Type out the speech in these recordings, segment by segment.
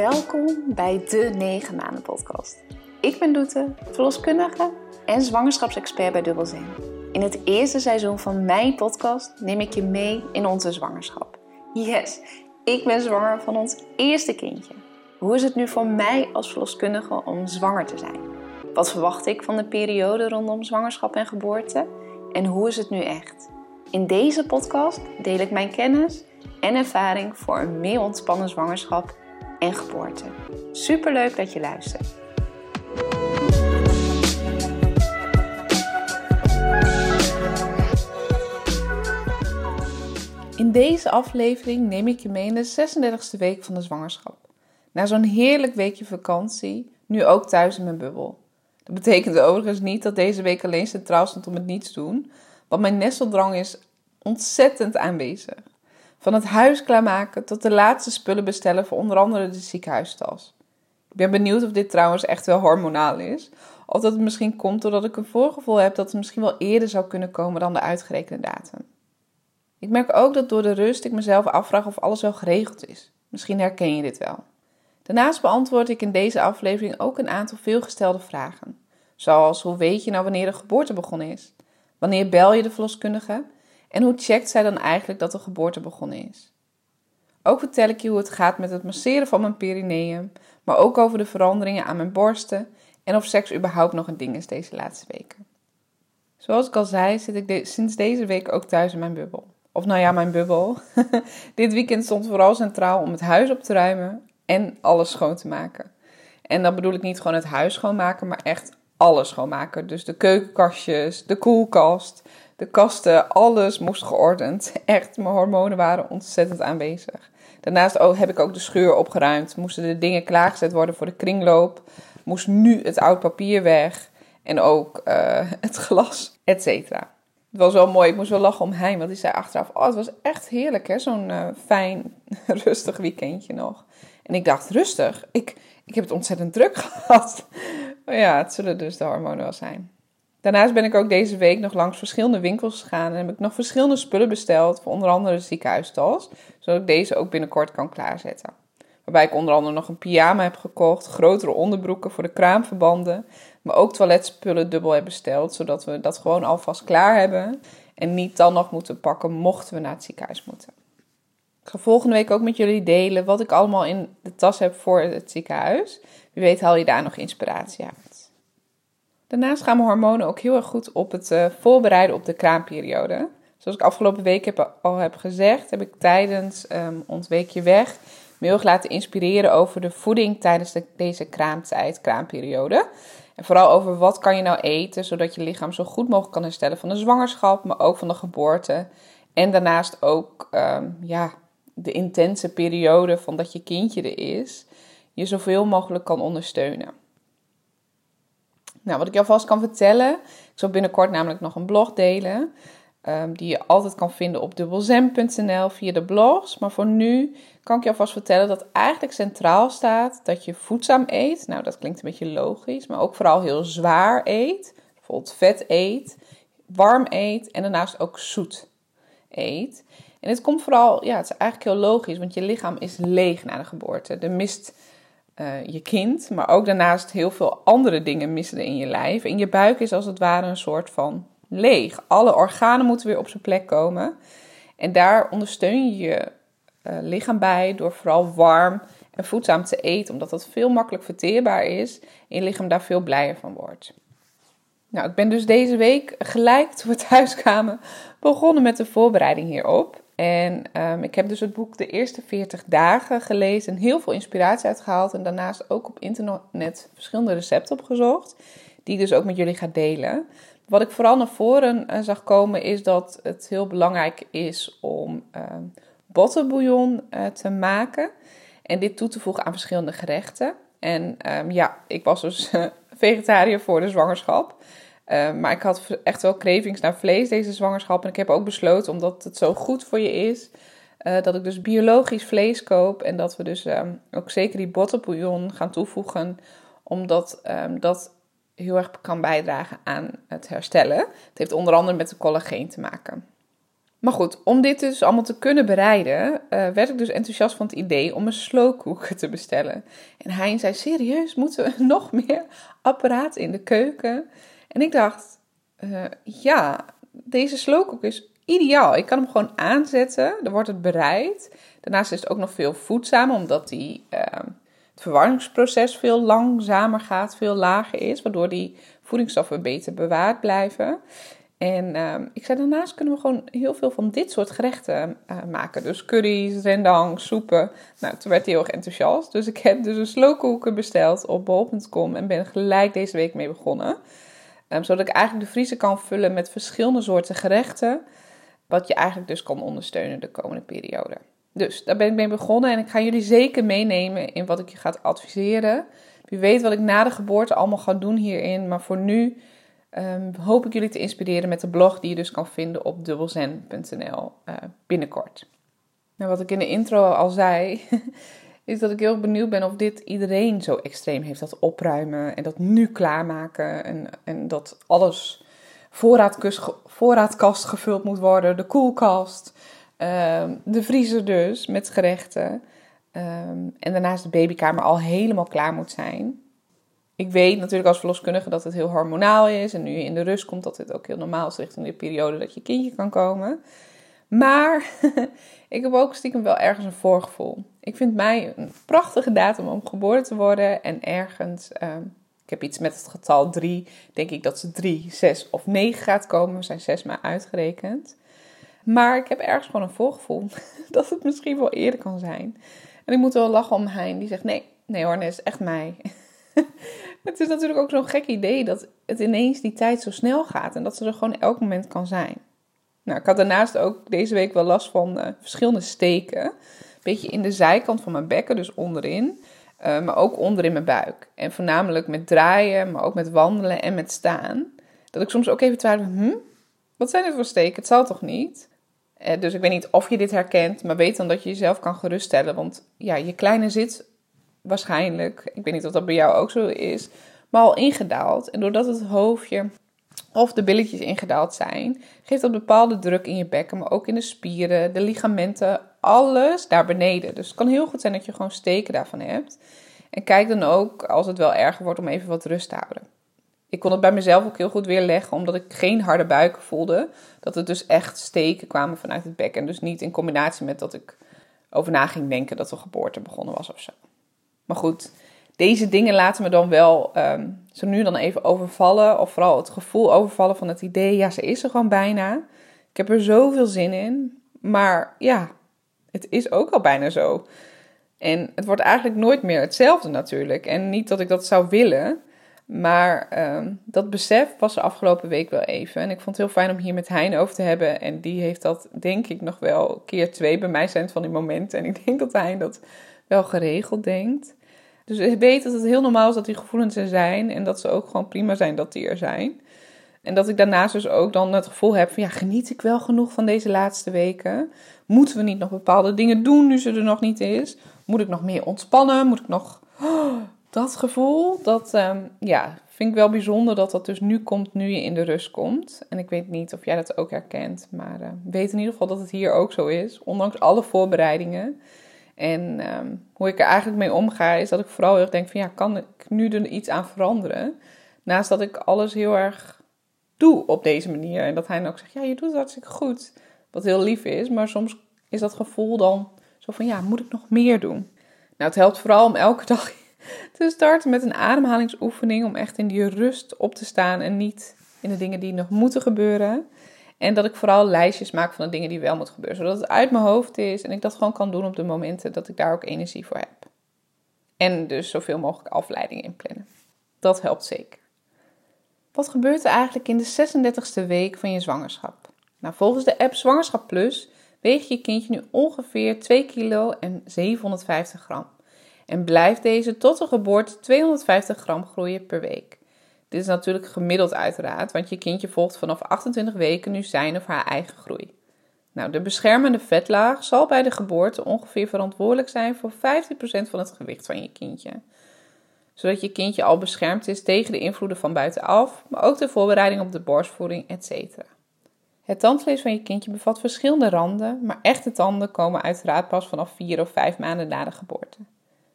Welkom bij de 9 maanden podcast. Ik ben Doete, verloskundige en zwangerschapsexpert bij Dubbelzin. In het eerste seizoen van mijn podcast neem ik je mee in onze zwangerschap. Yes, ik ben zwanger van ons eerste kindje. Hoe is het nu voor mij als verloskundige om zwanger te zijn? Wat verwacht ik van de periode rondom zwangerschap en geboorte? En hoe is het nu echt? In deze podcast deel ik mijn kennis en ervaring voor een meer ontspannen zwangerschap en geboorte. Superleuk dat je luistert. In deze aflevering neem ik je mee in de 36e week van de zwangerschap. Na zo'n heerlijk weekje vakantie, nu ook thuis in mijn bubbel. Dat betekent overigens niet dat deze week alleen centraal stond om het niets doen, want mijn nesteldrang is ontzettend aanwezig. Van het huis klaarmaken tot de laatste spullen bestellen voor onder andere de ziekenhuistas. Ik ben benieuwd of dit trouwens echt wel hormonaal is. Of dat het misschien komt doordat ik een voorgevoel heb dat het misschien wel eerder zou kunnen komen dan de uitgerekende datum. Ik merk ook dat door de rust ik mezelf afvraag of alles wel geregeld is. Misschien herken je dit wel. Daarnaast beantwoord ik in deze aflevering ook een aantal veelgestelde vragen. Zoals hoe weet je nou wanneer de geboorte begonnen is? Wanneer bel je de verloskundige? En hoe checkt zij dan eigenlijk dat de geboorte begonnen is? Ook vertel ik je hoe het gaat met het masseren van mijn perineum, maar ook over de veranderingen aan mijn borsten en of seks überhaupt nog een ding is deze laatste weken. Zoals ik al zei, zit ik sinds deze week ook thuis in mijn bubbel. Of nou ja, mijn bubbel. Dit weekend stond vooral centraal om het huis op te ruimen en alles schoon te maken. En dan bedoel ik niet gewoon het huis schoonmaken, maar echt alles schoonmaken. Dus de keukenkastjes, de koelkast, de kasten, alles moest geordend. Echt, mijn hormonen waren ontzettend aanwezig. Daarnaast heb ik ook de schuur opgeruimd. Moesten de dingen klaargezet worden voor de kringloop. Moest nu het oud papier weg. En ook uh, het glas, et cetera. Het was wel mooi. Ik moest wel lachen om hij, want die zei achteraf: Oh, het was echt heerlijk, hè? Zo'n uh, fijn, rustig weekendje nog. En ik dacht: Rustig? Ik, ik heb het ontzettend druk gehad. Maar ja, het zullen dus de hormonen wel zijn. Daarnaast ben ik ook deze week nog langs verschillende winkels gegaan en heb ik nog verschillende spullen besteld, voor onder andere de ziekenhuistas, zodat ik deze ook binnenkort kan klaarzetten. Waarbij ik onder andere nog een pyjama heb gekocht, grotere onderbroeken voor de kraamverbanden, maar ook toiletspullen dubbel heb besteld, zodat we dat gewoon alvast klaar hebben en niet dan nog moeten pakken mochten we naar het ziekenhuis moeten. Ik ga volgende week ook met jullie delen wat ik allemaal in de tas heb voor het ziekenhuis. Wie weet haal je daar nog inspiratie uit. Daarnaast gaan mijn hormonen ook heel erg goed op het uh, voorbereiden op de kraamperiode. Zoals ik afgelopen week heb, al heb gezegd, heb ik tijdens um, ons weekje weg me heel erg laten inspireren over de voeding tijdens de, deze kraamtijd, kraamperiode. En vooral over wat kan je nou eten, zodat je lichaam zo goed mogelijk kan herstellen van de zwangerschap, maar ook van de geboorte. En daarnaast ook um, ja, de intense periode van dat je kindje er is, je zoveel mogelijk kan ondersteunen. Nou, wat ik je alvast kan vertellen, ik zal binnenkort namelijk nog een blog delen. Um, die je altijd kan vinden op dubbelzem.nl via de blogs. Maar voor nu kan ik je alvast vertellen dat eigenlijk centraal staat dat je voedzaam eet. Nou, dat klinkt een beetje logisch, maar ook vooral heel zwaar eet. Bijvoorbeeld vet eet, warm eet en daarnaast ook zoet eet. En het komt vooral, ja, het is eigenlijk heel logisch, want je lichaam is leeg na de geboorte. Er mist uh, je kind, maar ook daarnaast heel veel andere dingen missen in je lijf. En je buik is als het ware een soort van leeg. Alle organen moeten weer op zijn plek komen. En daar ondersteun je je uh, lichaam bij door vooral warm en voedzaam te eten, omdat dat veel makkelijk verteerbaar is en je lichaam daar veel blijer van wordt. Nou, ik ben dus deze week gelijk toen we thuis kwamen begonnen met de voorbereiding hierop. En um, ik heb dus het boek De Eerste 40 Dagen gelezen en heel veel inspiratie uitgehaald. En daarnaast ook op internet verschillende recepten opgezocht, die ik dus ook met jullie ga delen. Wat ik vooral naar voren uh, zag komen is dat het heel belangrijk is om uh, bottenbouillon uh, te maken. En dit toe te voegen aan verschillende gerechten. En um, ja, ik was dus vegetariër voor de zwangerschap. Uh, maar ik had echt wel cravings naar vlees deze zwangerschap. En ik heb ook besloten, omdat het zo goed voor je is, uh, dat ik dus biologisch vlees koop. En dat we dus um, ook zeker die bottenbouillon gaan toevoegen. Omdat um, dat heel erg kan bijdragen aan het herstellen. Het heeft onder andere met de collageen te maken. Maar goed, om dit dus allemaal te kunnen bereiden, uh, werd ik dus enthousiast van het idee om een slowcooker te bestellen. En hij zei, serieus, moeten we nog meer apparaat in de keuken? En ik dacht, uh, ja, deze slowcooker is ideaal. Ik kan hem gewoon aanzetten, dan wordt het bereid. Daarnaast is het ook nog veel voedzamer, omdat die, uh, het verwarmingsproces veel langzamer gaat, veel lager is, waardoor die voedingsstoffen beter bewaard blijven. En uh, ik zei daarnaast kunnen we gewoon heel veel van dit soort gerechten uh, maken. Dus curry's, rendang, soepen. Nou, toen werd hij heel erg enthousiast. Dus ik heb dus een slowcooker besteld op bol.com en ben gelijk deze week mee begonnen. Um, zodat ik eigenlijk de vriezer kan vullen met verschillende soorten gerechten. Wat je eigenlijk dus kan ondersteunen de komende periode. Dus daar ben ik mee begonnen en ik ga jullie zeker meenemen in wat ik je ga adviseren. Wie weet wat ik na de geboorte allemaal ga doen hierin. Maar voor nu um, hoop ik jullie te inspireren met de blog die je dus kan vinden op dubbelzen.nl uh, binnenkort. Nou, wat ik in de intro al zei, is dat ik heel benieuwd ben of dit iedereen zo extreem heeft. Dat opruimen en dat nu klaarmaken en, en dat alles voorraadkast, voorraadkast gevuld moet worden, de koelkast, um, de vriezer dus met gerechten. Um, en daarnaast de babykamer al helemaal klaar moet zijn. Ik weet natuurlijk als verloskundige dat het heel hormonaal is. En nu je in de rust komt, dat het ook heel normaal is richting de periode dat je kindje kan komen. Maar ik heb ook stiekem wel ergens een voorgevoel. Ik vind mij een prachtige datum om geboren te worden. En ergens, uh, ik heb iets met het getal 3. Denk ik dat ze 3, 6 of 9 gaat komen. We zijn 6 maar uitgerekend. Maar ik heb ergens gewoon een voorgevoel dat het misschien wel eerder kan zijn. En ik moet wel lachen om Hein. Die zegt: Nee, nee hoor, nee, is echt mij. het is natuurlijk ook zo'n gek idee dat het ineens die tijd zo snel gaat en dat ze er gewoon elk moment kan zijn. Nou, ik had daarnaast ook deze week wel last van uh, verschillende steken. Een beetje in de zijkant van mijn bekken, dus onderin. Uh, maar ook onderin mijn buik. En voornamelijk met draaien, maar ook met wandelen en met staan. Dat ik soms ook even twijfel, hm, wat zijn dit voor steken? Het zal toch niet? Uh, dus ik weet niet of je dit herkent, maar weet dan dat je jezelf kan geruststellen. Want ja, je kleine zit waarschijnlijk, ik weet niet of dat bij jou ook zo is, maar al ingedaald. En doordat het hoofdje of de billetjes ingedaald zijn, geeft dat bepaalde druk in je bekken, maar ook in de spieren, de ligamenten, alles daar beneden. Dus het kan heel goed zijn dat je gewoon steken daarvan hebt. En kijk dan ook, als het wel erger wordt, om even wat rust te houden. Ik kon het bij mezelf ook heel goed weerleggen, omdat ik geen harde buiken voelde. Dat het dus echt steken kwamen vanuit het bekken. En dus niet in combinatie met dat ik over na ging denken dat de geboorte begonnen was of zo. Maar goed, deze dingen laten me dan wel um, zo nu dan even overvallen. Of vooral het gevoel overvallen van het idee, ja, ze is er gewoon bijna. Ik heb er zoveel zin in. Maar ja, het is ook al bijna zo. En het wordt eigenlijk nooit meer hetzelfde natuurlijk. En niet dat ik dat zou willen. Maar um, dat besef was de afgelopen week wel even. En ik vond het heel fijn om hier met Hein over te hebben. En die heeft dat denk ik nog wel keer twee. Bij mij zijn van die momenten. En ik denk dat Hein dat wel geregeld denkt. Dus ik weet dat het heel normaal is dat die gevoelens er zijn en dat ze ook gewoon prima zijn dat die er zijn. En dat ik daarnaast dus ook dan het gevoel heb van ja, geniet ik wel genoeg van deze laatste weken? Moeten we niet nog bepaalde dingen doen nu ze er nog niet is? Moet ik nog meer ontspannen? Moet ik nog... Oh, dat gevoel, dat um, ja, vind ik wel bijzonder dat dat dus nu komt, nu je in de rust komt. En ik weet niet of jij dat ook herkent, maar uh, weet in ieder geval dat het hier ook zo is. Ondanks alle voorbereidingen. En ehm, hoe ik er eigenlijk mee omga, is dat ik vooral heel erg denk van ja, kan ik nu er iets aan veranderen? Naast dat ik alles heel erg doe op deze manier. En dat hij dan ook zegt, ja, je doet het hartstikke goed. Wat heel lief is, maar soms is dat gevoel dan zo van ja, moet ik nog meer doen? Nou, het helpt vooral om elke dag te starten met een ademhalingsoefening. Om echt in die rust op te staan en niet in de dingen die nog moeten gebeuren. En dat ik vooral lijstjes maak van de dingen die wel moeten gebeuren. Zodat het uit mijn hoofd is en ik dat gewoon kan doen op de momenten dat ik daar ook energie voor heb. En dus zoveel mogelijk afleiding in plannen. Dat helpt zeker. Wat gebeurt er eigenlijk in de 36e week van je zwangerschap? Nou, volgens de app Zwangerschap Plus weegt je kindje nu ongeveer 2 kilo en 750 gram. En blijft deze tot de geboorte 250 gram groeien per week. Dit is natuurlijk gemiddeld uiteraard, want je kindje volgt vanaf 28 weken nu zijn of haar eigen groei. Nou, de beschermende vetlaag zal bij de geboorte ongeveer verantwoordelijk zijn voor 15% van het gewicht van je kindje. Zodat je kindje al beschermd is tegen de invloeden van buitenaf, maar ook de voorbereiding op de borstvoeding, etc. Het tandvlees van je kindje bevat verschillende randen, maar echte tanden komen uiteraard pas vanaf 4 of 5 maanden na de geboorte.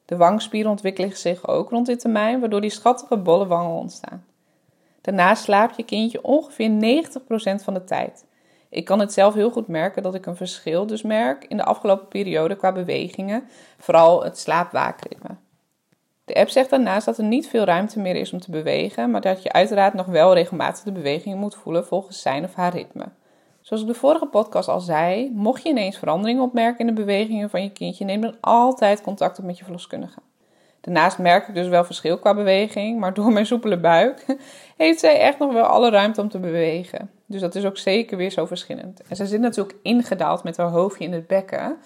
De wangspieren ontwikkelen zich ook rond dit termijn, waardoor die schattige bolle wangen ontstaan. Daarna slaapt je kindje ongeveer 90% van de tijd. Ik kan het zelf heel goed merken dat ik een verschil dus merk in de afgelopen periode qua bewegingen, vooral het slaapwaakritme. De app zegt daarnaast dat er niet veel ruimte meer is om te bewegen, maar dat je uiteraard nog wel regelmatig de bewegingen moet voelen volgens zijn of haar ritme. Zoals ik de vorige podcast al zei, mocht je ineens veranderingen opmerken in de bewegingen van je kindje, neem dan altijd contact op met je verloskundige. Daarnaast merk ik dus wel verschil qua beweging, maar door mijn soepele buik heeft zij echt nog wel alle ruimte om te bewegen. Dus dat is ook zeker weer zo verschillend. En ze zit natuurlijk ingedaald met haar hoofdje in het bekken.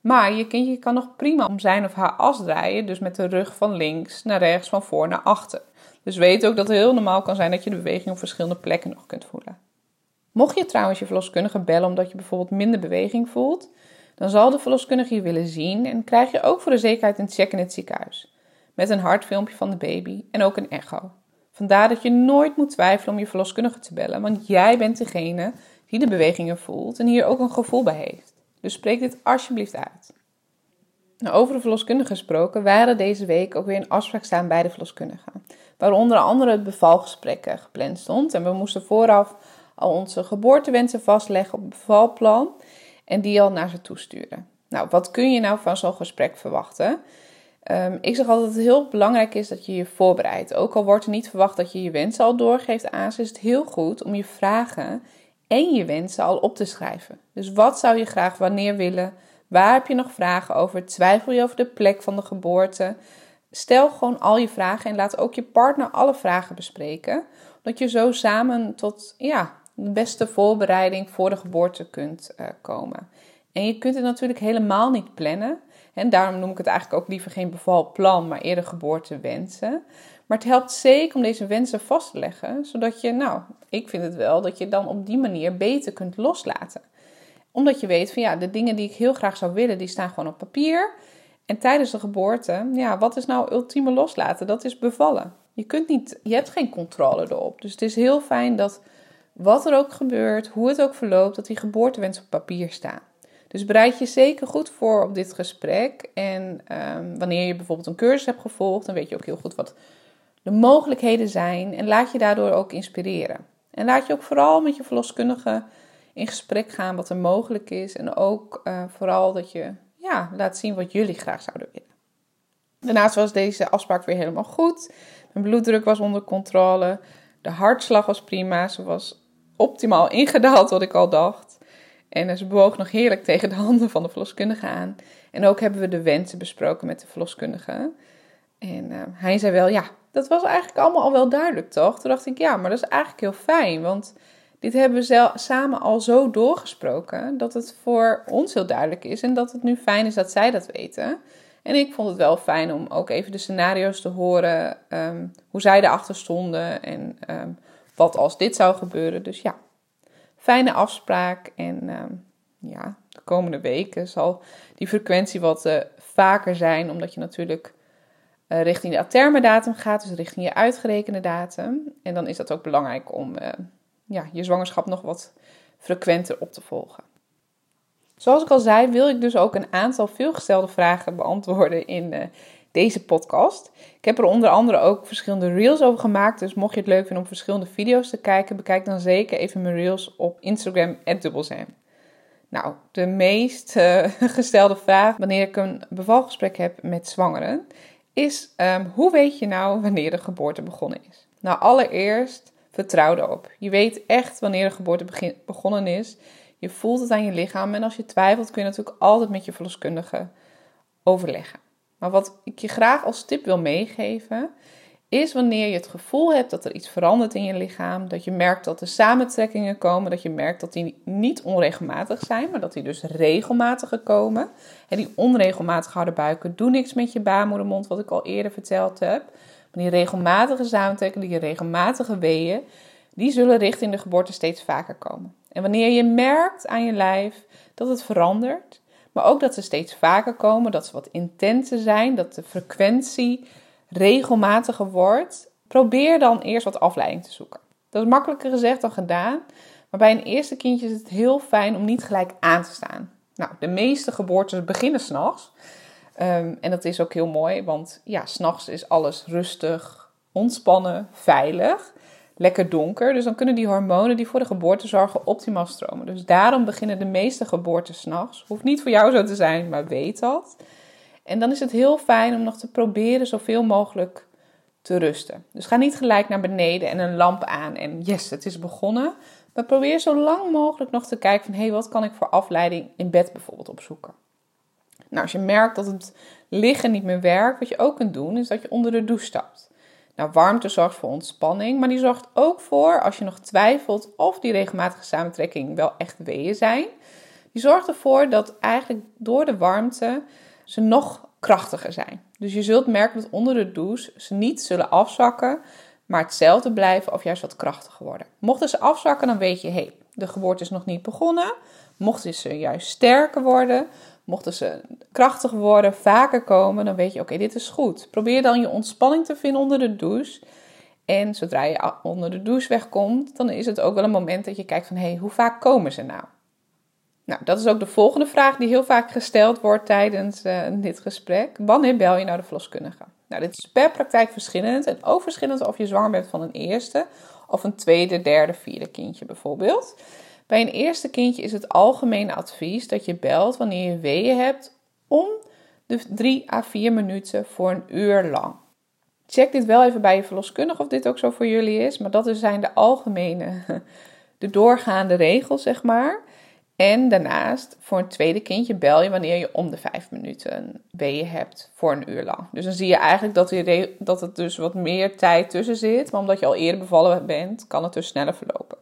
Maar je kindje kan nog prima om zijn of haar as draaien, dus met de rug van links naar rechts, van voor naar achter. Dus weet ook dat het heel normaal kan zijn dat je de beweging op verschillende plekken nog kunt voelen. Mocht je trouwens je verloskundige bellen omdat je bijvoorbeeld minder beweging voelt, dan zal de verloskundige je willen zien en krijg je ook voor de zekerheid een check in het ziekenhuis. Met een hartfilmpje van de baby en ook een echo. Vandaar dat je nooit moet twijfelen om je verloskundige te bellen, want jij bent degene die de bewegingen voelt en hier ook een gevoel bij heeft. Dus spreek dit alsjeblieft uit. Nou, over de verloskundige gesproken, waren deze week ook weer een afspraak staan bij de verloskundige. Waar onder andere het bevalgesprek gepland stond. En we moesten vooraf al onze geboortewensen vastleggen op het bevalplan en die al naar ze toesturen. Nou, wat kun je nou van zo'n gesprek verwachten? Um, ik zeg altijd dat het heel belangrijk is dat je je voorbereidt. Ook al wordt er niet verwacht dat je je wensen al doorgeeft aan ze, is het heel goed om je vragen en je wensen al op te schrijven. Dus wat zou je graag wanneer willen? Waar heb je nog vragen over? Twijfel je over de plek van de geboorte? Stel gewoon al je vragen en laat ook je partner alle vragen bespreken. Dat je zo samen tot ja, de beste voorbereiding voor de geboorte kunt uh, komen. En je kunt het natuurlijk helemaal niet plannen. En daarom noem ik het eigenlijk ook liever geen bevalplan, maar eerder geboortewensen. Maar het helpt zeker om deze wensen vast te leggen, zodat je, nou, ik vind het wel, dat je dan op die manier beter kunt loslaten. Omdat je weet van ja, de dingen die ik heel graag zou willen, die staan gewoon op papier. En tijdens de geboorte, ja, wat is nou ultieme loslaten? Dat is bevallen. Je kunt niet, je hebt geen controle erop. Dus het is heel fijn dat wat er ook gebeurt, hoe het ook verloopt, dat die geboortewensen op papier staan. Dus bereid je zeker goed voor op dit gesprek. En um, wanneer je bijvoorbeeld een cursus hebt gevolgd, dan weet je ook heel goed wat de mogelijkheden zijn. En laat je daardoor ook inspireren. En laat je ook vooral met je verloskundige in gesprek gaan wat er mogelijk is. En ook uh, vooral dat je ja, laat zien wat jullie graag zouden willen. Daarnaast was deze afspraak weer helemaal goed. Mijn bloeddruk was onder controle. De hartslag was prima. Ze was optimaal ingedaald, wat ik al dacht. En ze bewoog nog heerlijk tegen de handen van de verloskundige aan. En ook hebben we de wensen besproken met de verloskundige. En uh, hij zei wel, ja, dat was eigenlijk allemaal al wel duidelijk, toch? Toen dacht ik, ja, maar dat is eigenlijk heel fijn. Want dit hebben we samen al zo doorgesproken dat het voor ons heel duidelijk is. En dat het nu fijn is dat zij dat weten. En ik vond het wel fijn om ook even de scenario's te horen. Um, hoe zij erachter stonden. En um, wat als dit zou gebeuren. Dus ja, fijne afspraak. En um, ja, de komende weken zal die frequentie wat uh, vaker zijn. Omdat je natuurlijk uh, richting de aterme datum gaat. Dus richting je uitgerekende datum. En dan is dat ook belangrijk om uh, ja, je zwangerschap nog wat frequenter op te volgen. Zoals ik al zei, wil ik dus ook een aantal veelgestelde vragen beantwoorden in deze podcast. Ik heb er onder andere ook verschillende reels over gemaakt. Dus mocht je het leuk vinden om verschillende video's te kijken, bekijk dan zeker even mijn reels op Instagram dubbelzem. Nou, de meest uh, gestelde vraag wanneer ik een bevalgesprek heb met zwangeren is: um, hoe weet je nou wanneer de geboorte begonnen is? Nou, allereerst vertrouw erop. Je weet echt wanneer de geboorte begonnen is. Je voelt het aan je lichaam en als je twijfelt kun je natuurlijk altijd met je verloskundige overleggen. Maar wat ik je graag als tip wil meegeven, is wanneer je het gevoel hebt dat er iets verandert in je lichaam, dat je merkt dat er samentrekkingen komen, dat je merkt dat die niet onregelmatig zijn, maar dat die dus regelmatig komen. En die onregelmatig harde buiken doen niks met je baarmoedermond, wat ik al eerder verteld heb. Maar die regelmatige samentrekkingen, die regelmatige weeën, die zullen richting de geboorte steeds vaker komen. En wanneer je merkt aan je lijf dat het verandert, maar ook dat ze steeds vaker komen, dat ze wat intenser zijn, dat de frequentie regelmatiger wordt, probeer dan eerst wat afleiding te zoeken. Dat is makkelijker gezegd dan gedaan. Maar bij een eerste kindje is het heel fijn om niet gelijk aan te staan. Nou, de meeste geboortes beginnen s'nachts. Um, en dat is ook heel mooi, want ja, s'nachts is alles rustig, ontspannen, veilig, lekker donker. Dus dan kunnen die hormonen die voor de geboorte zorgen optimaal stromen. Dus daarom beginnen de meeste geboortes s'nachts. Hoeft niet voor jou zo te zijn, maar weet dat. En dan is het heel fijn om nog te proberen zoveel mogelijk te rusten. Dus ga niet gelijk naar beneden en een lamp aan en yes, het is begonnen. Maar probeer zo lang mogelijk nog te kijken van hé, hey, wat kan ik voor afleiding in bed bijvoorbeeld opzoeken. Nou, als je merkt dat het liggen niet meer werkt, wat je ook kunt doen, is dat je onder de douche stapt. Nou, warmte zorgt voor ontspanning, maar die zorgt ook voor, als je nog twijfelt of die regelmatige samentrekking wel echt weeën zijn, die zorgt ervoor dat eigenlijk door de warmte ze nog krachtiger zijn. Dus je zult merken dat onder de douche ze niet zullen afzakken, maar hetzelfde blijven of juist wat krachtiger worden. Mochten ze afzakken, dan weet je, hé, hey, de geboorte is nog niet begonnen. Mochten ze juist sterker worden, mochten ze krachtiger worden, vaker komen, dan weet je, oké, dit is goed. Probeer dan je ontspanning te vinden onder de douche. En zodra je onder de douche wegkomt, dan is het ook wel een moment dat je kijkt van, hé, hey, hoe vaak komen ze nou? Nou, dat is ook de volgende vraag die heel vaak gesteld wordt tijdens uh, dit gesprek. Wanneer bel je nou de verloskundige? Nou, dit is per praktijk verschillend en ook verschillend of je zwanger bent van een eerste of een tweede, derde, vierde kindje bijvoorbeeld. Bij een eerste kindje is het algemene advies dat je belt wanneer je weeën hebt om de 3 à 4 minuten voor een uur lang. Check dit wel even bij je verloskundige of dit ook zo voor jullie is, maar dat zijn de algemene, de doorgaande regels, zeg maar. En daarnaast, voor een tweede kindje bel je wanneer je om de vijf minuten weeën hebt voor een uur lang. Dus dan zie je eigenlijk dat, je, dat het dus wat meer tijd tussen zit. Maar omdat je al eerder bevallen bent, kan het dus sneller verlopen.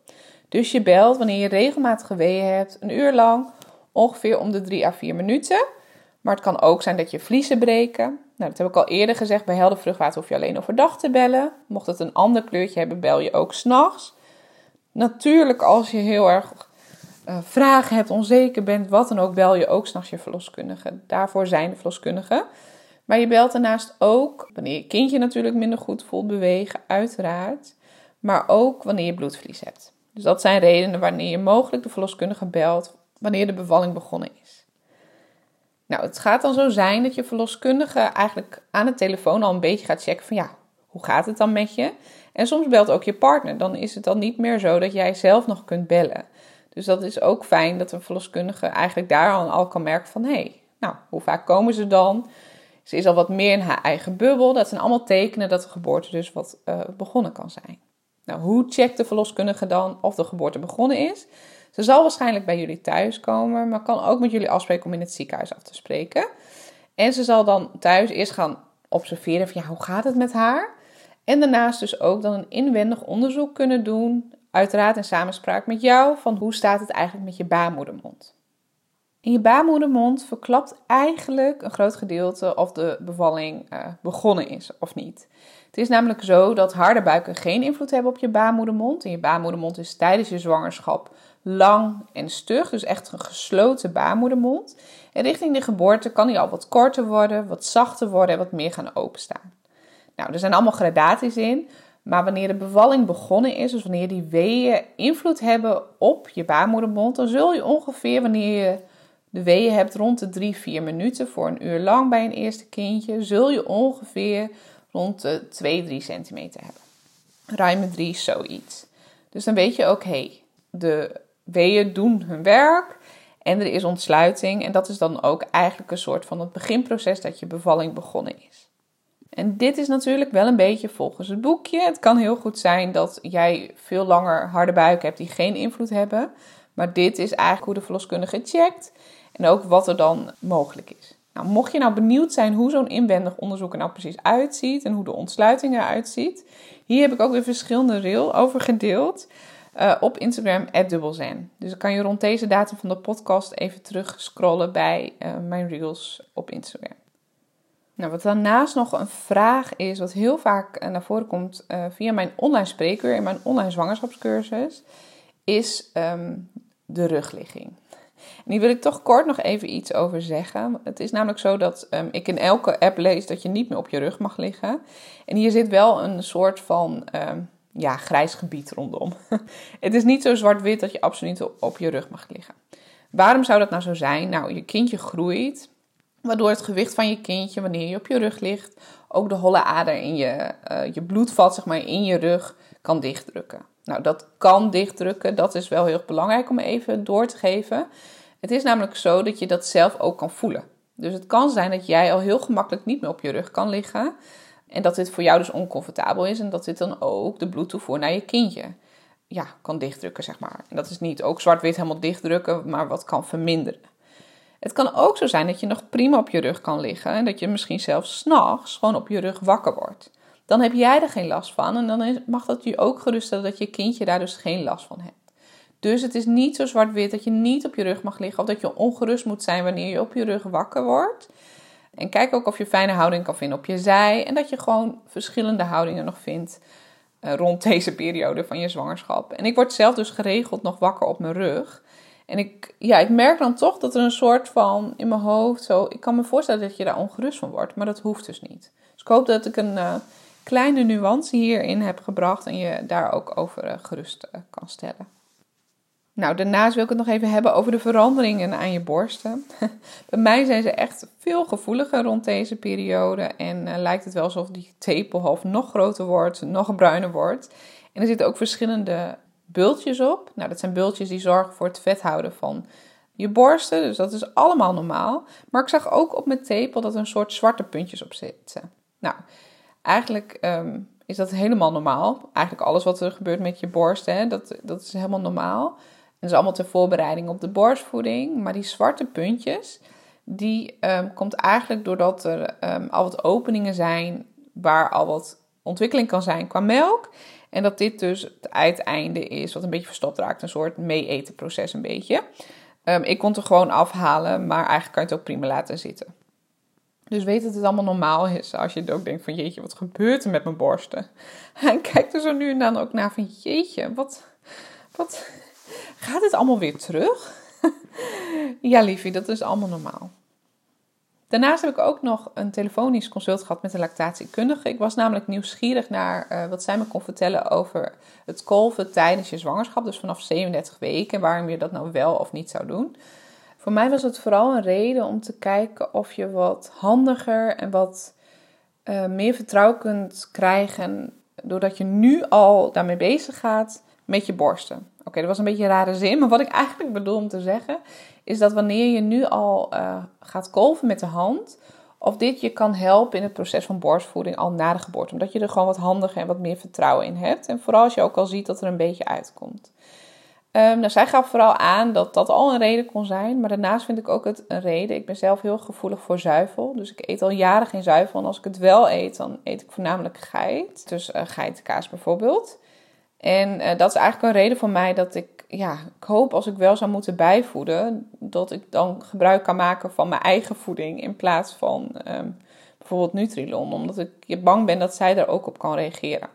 Dus je belt wanneer je regelmatig weeën hebt, een uur lang, ongeveer om de drie à vier minuten. Maar het kan ook zijn dat je vliezen breken. Nou, dat heb ik al eerder gezegd. Bij helder vruchtwater hoef je alleen overdag te bellen. Mocht het een ander kleurtje hebben, bel je ook s'nachts. Natuurlijk, als je heel erg uh, vragen hebt, onzeker bent, wat dan ook, bel je ook s'nachts je verloskundige. Daarvoor zijn de verloskundigen. Maar je belt daarnaast ook wanneer je kindje natuurlijk minder goed voelt bewegen, uiteraard. Maar ook wanneer je bloedverlies hebt. Dus dat zijn redenen wanneer je mogelijk de verloskundige belt wanneer de bevalling begonnen is. Nou, het gaat dan zo zijn dat je verloskundige eigenlijk aan de telefoon al een beetje gaat checken van ja, hoe gaat het dan met je? En soms belt ook je partner. Dan is het dan niet meer zo dat jij zelf nog kunt bellen. Dus dat is ook fijn dat een verloskundige eigenlijk daar al, kan merken van... hé, hey, nou, hoe vaak komen ze dan? Ze is al wat meer in haar eigen bubbel. Dat zijn allemaal tekenen dat de geboorte dus wat uh, begonnen kan zijn. Nou, hoe checkt de verloskundige dan of de geboorte begonnen is? Ze zal waarschijnlijk bij jullie thuis komen, maar kan ook met jullie afspreken om in het ziekenhuis af te spreken. En ze zal dan thuis eerst gaan observeren van ja, hoe gaat het met haar? En daarnaast dus ook dan een inwendig onderzoek kunnen doen Uiteraard in samenspraak met jou van hoe staat het eigenlijk met je baarmoedermond. In je baarmoedermond verklapt eigenlijk een groot gedeelte of de bevalling uh, begonnen is of niet. Het is namelijk zo dat harde buiken geen invloed hebben op je baarmoedermond. En je baarmoedermond is tijdens je zwangerschap lang en stug, dus echt een gesloten baarmoedermond. En richting de geboorte kan die al wat korter worden, wat zachter worden en wat meer gaan openstaan. Nou, er zijn allemaal gradaties in, maar wanneer de bevalling begonnen is, dus wanneer die weeën invloed hebben op je baarmoedermond, dan zul je ongeveer wanneer je de weeën hebt rond de 3, 4 minuten voor een uur lang bij een eerste kindje, zul je ongeveer rond de 2, 3 centimeter hebben. Ruim 3, zoiets. Dus dan weet je ook, hé, hey, de weeën doen hun werk en er is ontsluiting. En dat is dan ook eigenlijk een soort van het beginproces dat je bevalling begonnen is. En dit is natuurlijk wel een beetje volgens het boekje. Het kan heel goed zijn dat jij veel langer harde buiken hebt die geen invloed hebben. Maar dit is eigenlijk hoe de verloskundige checkt en ook wat er dan mogelijk is. Nou, mocht je nou benieuwd zijn hoe zo'n inwendig onderzoek er nou precies uitziet en hoe de ontsluiting eruit ziet, hier heb ik ook weer verschillende rail over gedeeld uh, op Instagram dubbelzen. Dus dan kan je rond deze datum van de podcast even terug scrollen bij uh, mijn reels op Instagram. Nou, wat daarnaast nog een vraag is, wat heel vaak eh, naar voren komt via mijn online spreekuur in mijn online zwangerschapscursus, is um, de rugligging. En hier wil ik toch kort nog even iets over zeggen. Het is namelijk zo dat um, ik in elke app lees dat je niet meer op je rug mag liggen. En hier zit wel een soort van um, ja, grijs gebied rondom. het is niet zo zwart-wit dat je absoluut op je rug mag liggen. Waarom zou dat nou zo zijn? Nou, je kindje groeit, waardoor het gewicht van je kindje, wanneer je op je rug ligt, ook de holle ader in je, uh, je bloedvat, zeg maar, in je rug kan dichtdrukken. Nou, dat kan dichtdrukken, dat is wel heel belangrijk om even door te geven. Het is namelijk zo dat je dat zelf ook kan voelen. Dus het kan zijn dat jij al heel gemakkelijk niet meer op je rug kan liggen. En dat dit voor jou dus oncomfortabel is. En dat dit dan ook de bloedtoevoer naar je kindje ja, kan dichtdrukken, zeg maar. En dat is niet ook zwart-wit helemaal dichtdrukken, maar wat kan verminderen. Het kan ook zo zijn dat je nog prima op je rug kan liggen. En dat je misschien zelfs s'nachts gewoon op je rug wakker wordt. Dan heb jij er geen last van. En dan mag dat je ook geruststellen dat je kindje daar dus geen last van hebt. Dus het is niet zo zwart-wit dat je niet op je rug mag liggen. Of dat je ongerust moet zijn wanneer je op je rug wakker wordt. En kijk ook of je fijne houding kan vinden op je zij. En dat je gewoon verschillende houdingen nog vindt uh, rond deze periode van je zwangerschap. En ik word zelf dus geregeld nog wakker op mijn rug. En ik, ja, ik merk dan toch dat er een soort van in mijn hoofd zo. Ik kan me voorstellen dat je daar ongerust van wordt, maar dat hoeft dus niet. Dus ik hoop dat ik een uh, kleine nuance hierin heb gebracht en je daar ook over uh, gerust kan stellen. Nou, daarnaast wil ik het nog even hebben over de veranderingen aan je borsten. Bij mij zijn ze echt veel gevoeliger rond deze periode. En uh, lijkt het wel alsof die tepelhoofd nog groter wordt, nog bruiner wordt. En er zitten ook verschillende bultjes op. Nou, dat zijn bultjes die zorgen voor het vet houden van je borsten. Dus dat is allemaal normaal. Maar ik zag ook op mijn tepel dat er een soort zwarte puntjes op zitten. Nou, eigenlijk um, is dat helemaal normaal. Eigenlijk alles wat er gebeurt met je borsten, dat, dat is helemaal normaal. Dat is allemaal ter voorbereiding op de borstvoeding. Maar die zwarte puntjes, die um, komt eigenlijk doordat er um, al wat openingen zijn waar al wat ontwikkeling kan zijn qua melk. En dat dit dus het uiteinde is wat een beetje verstopt raakt. Een soort mee-eten proces een beetje. Ik kon het er gewoon afhalen, maar eigenlijk kan je het ook prima laten zitten. Dus weet dat het allemaal normaal is. Als je ook denkt van jeetje, wat gebeurt er met mijn borsten? En kijk er zo nu en dan ook naar van jeetje, wat, wat, Gaat het allemaal weer terug? ja, liefie, dat is allemaal normaal. Daarnaast heb ik ook nog een telefonisch consult gehad met een lactatiekundige. Ik was namelijk nieuwsgierig naar uh, wat zij me kon vertellen over het kolven tijdens je zwangerschap, dus vanaf 37 weken, waarom je dat nou wel of niet zou doen. Voor mij was het vooral een reden om te kijken of je wat handiger en wat uh, meer vertrouwen kunt krijgen doordat je nu al daarmee bezig gaat met je borsten. Oké, dat was een beetje een rare zin, maar wat ik eigenlijk bedoel om te zeggen, is dat wanneer je nu al uh, gaat kolven met de hand, of dit je kan helpen in het proces van borstvoeding al na de geboorte. Omdat je er gewoon wat handiger en wat meer vertrouwen in hebt. En vooral als je ook al ziet dat er een beetje uitkomt. Um, nou, zij gaf vooral aan dat dat al een reden kon zijn. Maar daarnaast vind ik ook het een reden. Ik ben zelf heel gevoelig voor zuivel. Dus ik eet al jaren geen zuivel. En als ik het wel eet, dan eet ik voornamelijk geit. Dus uh, geitenkaas bijvoorbeeld. En uh, dat is eigenlijk een reden voor mij dat ik, ja, ik hoop als ik wel zou moeten bijvoeden, dat ik dan gebruik kan maken van mijn eigen voeding in plaats van um, bijvoorbeeld Nutrilon. Omdat ik bang ben dat zij daar ook op kan reageren.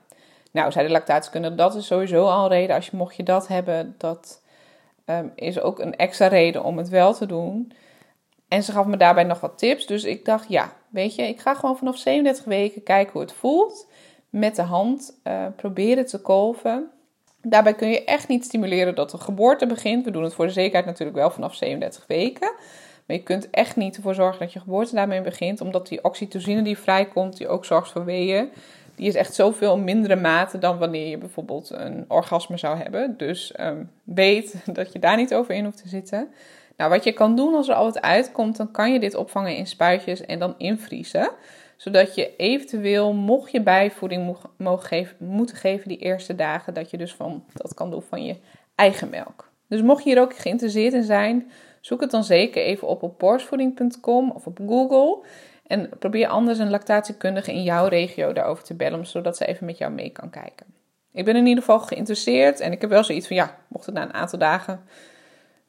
Nou, zij de lactatiekunde, dat is sowieso al een reden. Als je mocht je dat hebben, dat um, is ook een extra reden om het wel te doen. En ze gaf me daarbij nog wat tips. Dus ik dacht, ja, weet je, ik ga gewoon vanaf 37 weken kijken hoe het voelt met de hand uh, proberen te kolven. Daarbij kun je echt niet stimuleren dat de geboorte begint. We doen het voor de zekerheid natuurlijk wel vanaf 37 weken. Maar je kunt echt niet ervoor zorgen dat je geboorte daarmee begint. Omdat die oxytocine die vrijkomt, die ook zorgt voor weeën. Die is echt zoveel mindere mate dan wanneer je bijvoorbeeld een orgasme zou hebben. Dus um, weet dat je daar niet over in hoeft te zitten. Nou, wat je kan doen als er al wat uitkomt, dan kan je dit opvangen in spuitjes en dan invriezen zodat je eventueel, mocht je bijvoeding mogen geven, moeten geven die eerste dagen, dat je dus van, dat kan doen van je eigen melk. Dus mocht je hier ook geïnteresseerd in zijn, zoek het dan zeker even op op borstvoeding.com of op Google. En probeer anders een lactatiekundige in jouw regio daarover te bellen, zodat ze even met jou mee kan kijken. Ik ben in ieder geval geïnteresseerd en ik heb wel zoiets van, ja, mocht het na een aantal dagen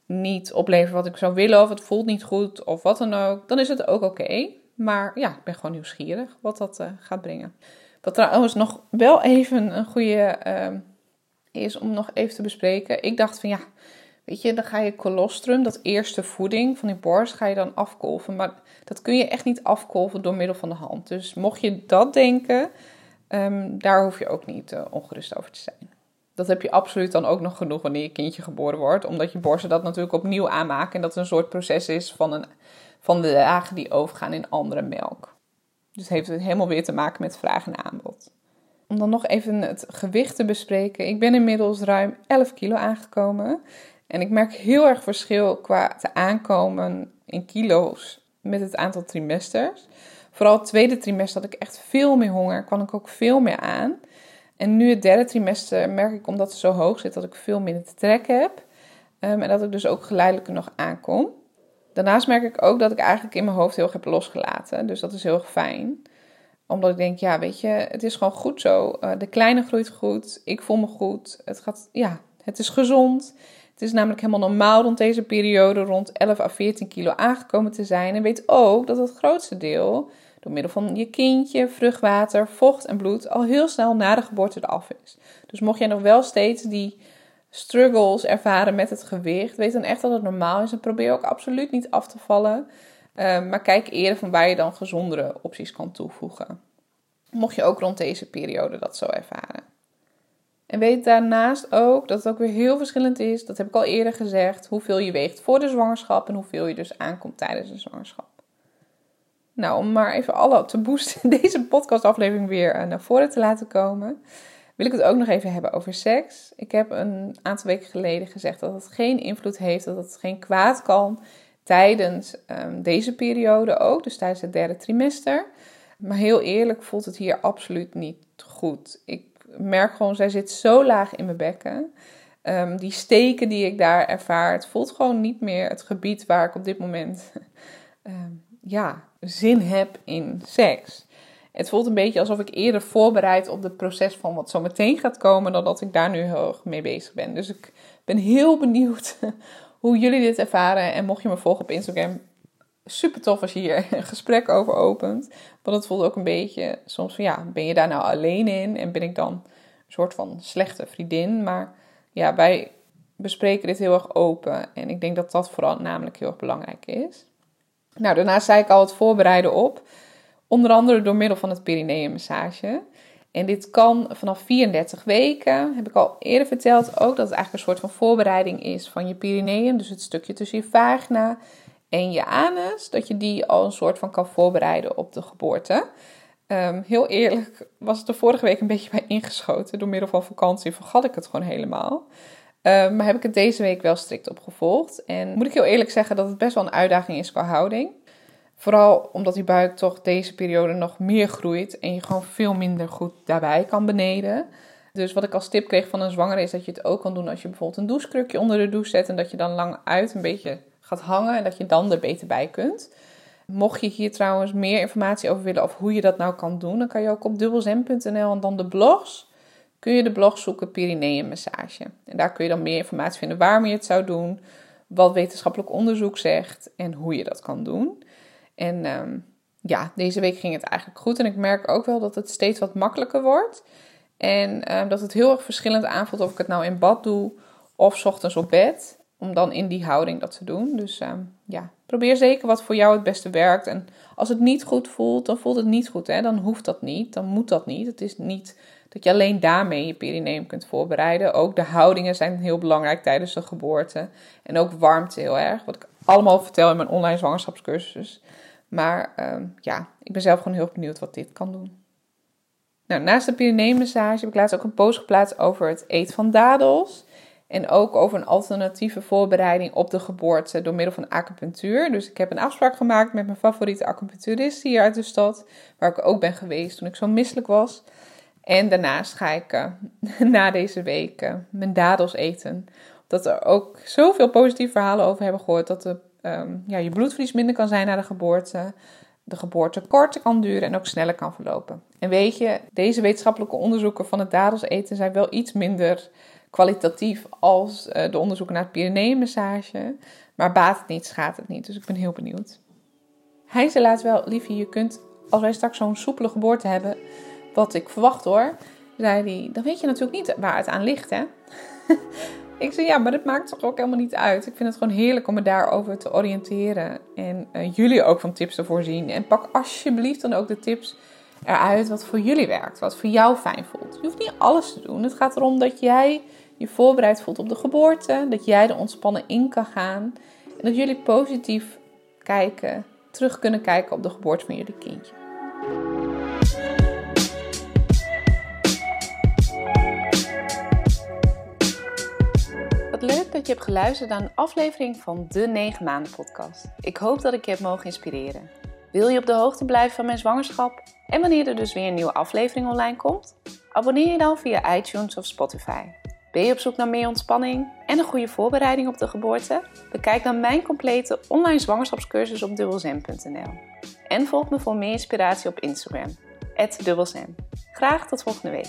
niet opleveren wat ik zou willen, of het voelt niet goed, of wat dan ook, dan is het ook oké. Maar ja, ik ben gewoon nieuwsgierig wat dat uh, gaat brengen. Wat trouwens nog wel even een goede uh, is om nog even te bespreken. Ik dacht van ja, dan ga je colostrum, dat eerste voeding van die borst, ga je dan afkolven. Maar dat kun je echt niet afkolven door middel van de hand. Dus mocht je dat denken, Ehm, daar hoef je ook niet uh, ongerust over te zijn. Dat heb je absoluut dan ook nog genoeg wanneer je kindje geboren wordt, omdat je borsten dat natuurlijk opnieuw aanmaken en dat het een soort proces is van, een, van de lagen die overgaan in andere melk. Dus het heeft helemaal weer te maken met vraag en aanbod. Om dan nog even het gewicht te bespreken. Ik ben inmiddels ruim 11 kilo aangekomen. En ik merk heel erg verschil qua te aankomen in kilo's met het aantal trimesters. Vooral het tweede trimester had ik echt veel meer honger, kwam ik ook veel meer aan. En nu het derde trimester merk ik, omdat het zo hoog zit, dat ik veel minder te trekken heb. Ehm, en dat ik dus ook geleidelijk nog aankom. Daarnaast merk ik ook dat ik eigenlijk in mijn hoofd heel erg heb losgelaten. Dus dat is heel erg fijn. Omdat ik denk, ja, weet je, het is gewoon goed zo. Uh, de kleine groeit goed. Ik voel me goed. Het gaat, ja, het is gezond. Het is namelijk helemaal normaal rond deze periode rond 11 à 14 kilo aangekomen te zijn. En weet ook dat het grootste deel door middel van je kindje, vruchtwater, vocht en bloed al heel snel na de geboorte eraf is. Dus mocht jij nog wel steeds die struggles ervaren met het gewicht, weet dan echt dat het normaal is en probeer ook absoluut niet af te vallen. Ehm, maar kijk eerder van waar je dan gezondere opties kan toevoegen. Mocht je ook rond deze periode dat zo ervaren. En weet daarnaast ook dat het ook weer heel verschillend is, dat heb ik al eerder gezegd, hoeveel je weegt voor de zwangerschap en hoeveel je dus aankomt tijdens de zwangerschap. Nou, om maar even alle te boosten deze podcastaflevering weer eh, naar voren te laten komen, wil ik het ook nog even hebben over seks. Ik heb een aantal weken geleden gezegd dat het geen invloed heeft, dat het geen kwaad kan tijdens um, deze periode ook, dus tijdens het derde trimester. Maar heel eerlijk voelt het hier absoluut niet goed. Ik merk gewoon, zij zit zo laag in mijn bekken. Um, die steken die ik daar ervaar, het voelt gewoon niet meer het gebied waar ik op dit moment um, ja, zin heb in seks. Het voelt een beetje alsof ik eerder voorbereid op het proces van wat zo meteen gaat komen, dan dat ik daar nu heel erg mee bezig ben. Dus ik ben heel benieuwd hoe jullie dit ervaren. En mocht je me volgen op Instagram, super tof als je hier een gesprek over opent. Want het voelt ook een beetje soms van ja, ben je daar nou alleen in? En ben ik dan een soort van slechte vriendin? Maar ja, wij bespreken dit heel erg open. En ik denk dat dat vooral namelijk heel erg belangrijk is. Nou, daarnaast zei ik al het voorbereiden op. Onder andere door middel van het perineummassage. En dit kan vanaf 34 weken, heb ik al eerder verteld ook, dat het eigenlijk een soort van voorbereiding is van je perineum. Dus het stukje tussen je vagina en je anus, dat je die al een soort van kan voorbereiden op de geboorte. Um, heel eerlijk was het er vorige week een beetje bij ingeschoten. Door middel van vakantie vergat ik het gewoon helemaal. Um, maar heb ik het deze week wel strikt opgevolgd. En moet ik heel eerlijk zeggen dat het best wel een uitdaging is qua houding. Vooral omdat die buik toch deze periode nog meer groeit en je gewoon veel minder goed daarbij kan beneden. Dus wat ik als tip kreeg van een zwangere is dat je het ook kan doen als je bijvoorbeeld een douchekrukje onder de douche zet en dat je dan lang uit een beetje gaat hangen en dat je dan er beter bij kunt. Mocht je hier trouwens meer informatie over willen of hoe je dat nou kan doen, dan kan je ook op dubbelzem.nl en dan de blogs kun je de blog zoeken Pyreneeënmassage. En daar kun je dan meer informatie vinden waarom je het zou doen, wat wetenschappelijk onderzoek zegt en hoe je dat kan doen. En ehm, ja, deze week ging het eigenlijk goed en ik merk ook wel dat het steeds wat makkelijker wordt. En ehm, dat het heel erg verschillend aanvoelt of ik het nou in bad doe of ochtends op bed. Om dan in die houding dat te doen. Dus ehm, ja, probeer zeker wat voor jou het beste werkt. En als het niet goed voelt, dan voelt het niet goed. Hè? Dan hoeft dat niet. Dan moet dat niet. Het is niet dat je alleen daarmee je perineum kunt voorbereiden. Ook de houdingen zijn heel belangrijk tijdens de geboorte. En ook warmte heel erg. Wat ik allemaal vertel in mijn online zwangerschapscursus. Maar ehm, ja, ik ben zelf gewoon heel benieuwd wat dit kan doen. Nou, naast de perineummassage heb ik laatst ook een post geplaatst over het eten van dadels. En ook over een alternatieve voorbereiding op de geboorte door middel van acupunctuur. Dus ik heb een afspraak gemaakt met mijn favoriete acupuncturist hier uit de stad. Waar ik ook ben geweest toen ik zo misselijk was. En daarnaast ga ik uh, na deze week uh, mijn dadels eten. Dat er ook zoveel positieve verhalen over hebben gehoord. Dat de, um, ja, je bloedvlies minder kan zijn na de geboorte. De geboorte korter kan duren en ook sneller kan verlopen. En weet je, deze wetenschappelijke onderzoeken van het dadels eten zijn wel iets minder kwalitatief als uh, de onderzoeken naar het Pyreneeënmassage. Maar baat het niet, schaadt het niet. Dus ik ben heel benieuwd. Hij zei laatst wel, liefje, je kunt, als wij straks zo'n soepele geboorte hebben, wat ik verwacht hoor, zei hij, dan weet je natuurlijk niet waar het aan ligt, hè? ik zei, ja, maar dat maakt toch ook helemaal niet uit. Ik vind het gewoon heerlijk om me daarover te oriënteren. En uh, jullie ook van tips te voorzien. En pak alsjeblieft dan ook de tips eruit wat voor jullie werkt, wat voor jou fijn voelt. Je hoeft niet alles te doen. Het gaat erom dat jij je voorbereid voelt op de geboorte, dat jij er ontspannen in kan gaan en dat jullie positief kijken, terug kunnen kijken op de geboorte van jullie kindje. Wat leuk dat je hebt geluisterd naar een aflevering van de 9 maanden podcast. Ik hoop dat ik je heb mogen inspireren. Wil je op de hoogte blijven van mijn zwangerschap en wanneer er dus weer een nieuwe aflevering online komt? Abonneer je dan via iTunes of Spotify. Ben je op zoek naar meer ontspanning en een goede voorbereiding op de geboorte? Bekijk dan mijn complete online zwangerschapscursus op dubbelzem.nl. En volg me voor meer inspiratie op Instagram, dubbelzem. Graag tot volgende week.